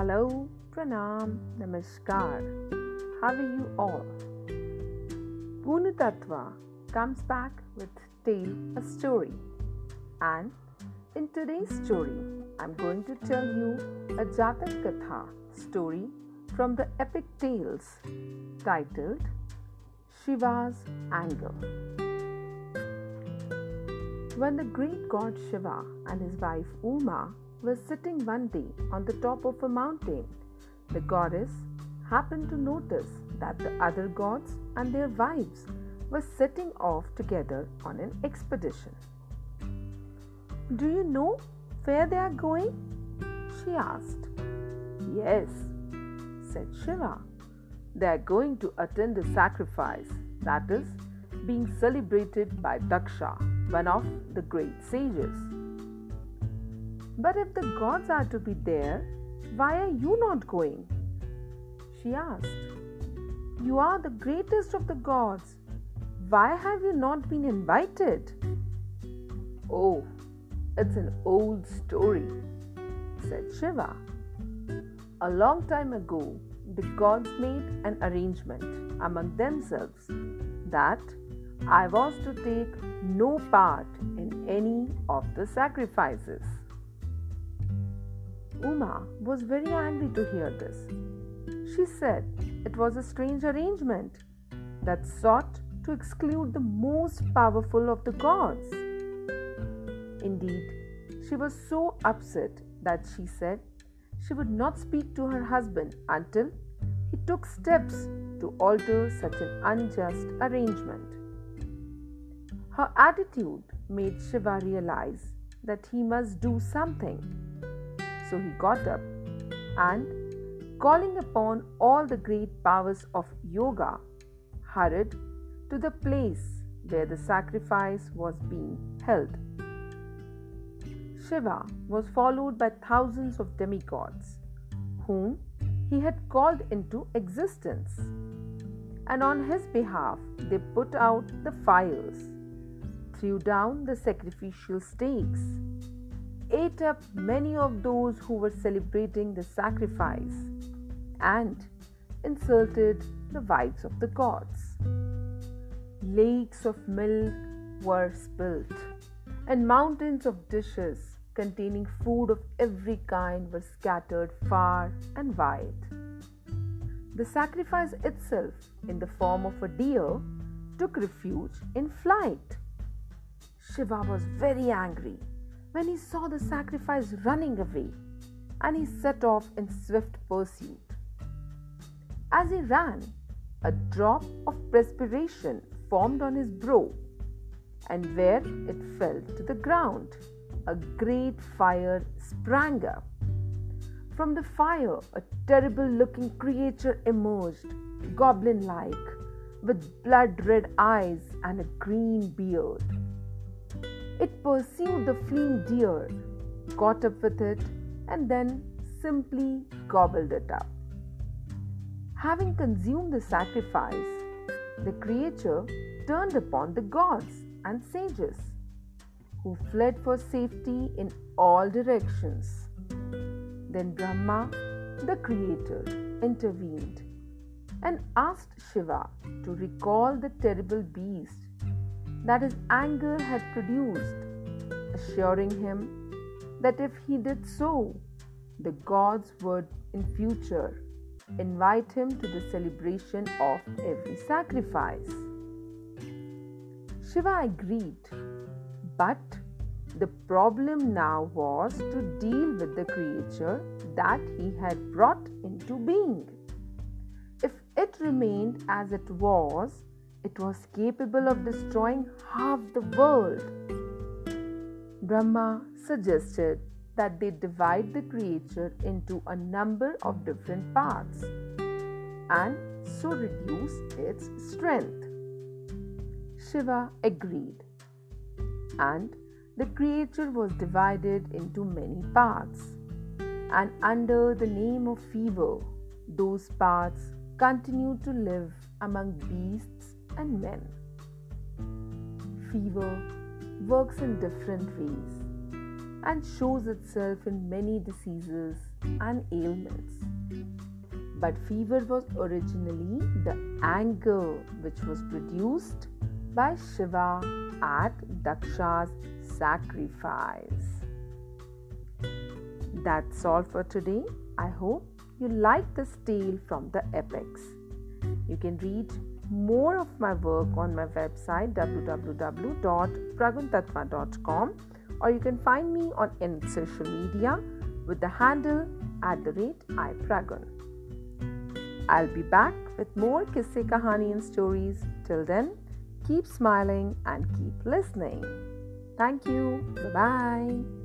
Hello, Pranam, Namaskar. How are you all? Punatattva comes back with Tale a Story. And in today's story, I'm going to tell you a Jatak Katha story from the epic tales titled Shiva's Anger. When the great god Shiva and his wife Uma were sitting one day on the top of a mountain, the goddess happened to notice that the other gods and their wives were setting off together on an expedition. Do you know where they are going? she asked. Yes, said Shiva. They are going to attend a sacrifice that is being celebrated by Daksha, one of the great sages. But if the gods are to be there, why are you not going? She asked. You are the greatest of the gods. Why have you not been invited? Oh, it's an old story, said Shiva. A long time ago, the gods made an arrangement among themselves that I was to take no part in any of the sacrifices. Uma was very angry to hear this. She said it was a strange arrangement that sought to exclude the most powerful of the gods. Indeed, she was so upset that she said she would not speak to her husband until he took steps to alter such an unjust arrangement. Her attitude made Shiva realize that he must do something so he got up and, calling upon all the great powers of yoga, hurried to the place where the sacrifice was being held. Shiva was followed by thousands of demigods, whom he had called into existence. And on his behalf, they put out the fires, threw down the sacrificial stakes, ate up many of those who were celebrating the sacrifice and insulted the wives of the gods. Lakes of milk were spilt, and mountains of dishes containing food of every kind were scattered far and wide. The sacrifice itself, in the form of a deer, took refuge in flight. Shiva was very angry when he saw the sacrifice running away and he set off in swift pursuit. As he ran, a drop of perspiration formed on his brow, and where it fell to the ground, a great fire sprang up. From the fire, a terrible looking creature emerged, goblin like, with blood red eyes and a green beard. It pursued the fleeing deer, caught up with it, and then simply gobbled it up. Having consumed the sacrifice, the creature turned upon the gods and sages, who fled for safety in all directions. Then Brahma, the creator, intervened and asked Shiva to recall the terrible beast that his anger had produced, assuring him that if he did so, the gods would in future invite him to the celebration of every sacrifice. Shiva agreed, but the problem now was to deal with the creature that he had brought into being. If it remained as it was, it was capable of destroying half the world. Brahma suggested that they divide the creature into a number of different parts and so reduce its strength. Shiva agreed, and the creature was divided into many parts. And under the name of fever, those parts continued to live among beasts and men. Fever works in different ways and shows itself in many diseases and ailments. But fever was originally the anger which was produced by Shiva at Daksha's sacrifice. That's all for today. I hope you like this tale from the epics. You can read more of my work on my website www.praguntatva.com or you can find me on in social media with the handle at the rate ipragun. I'll be back with more kisse kahani and stories. Till then, keep smiling and keep listening. Thank you. Bye bye.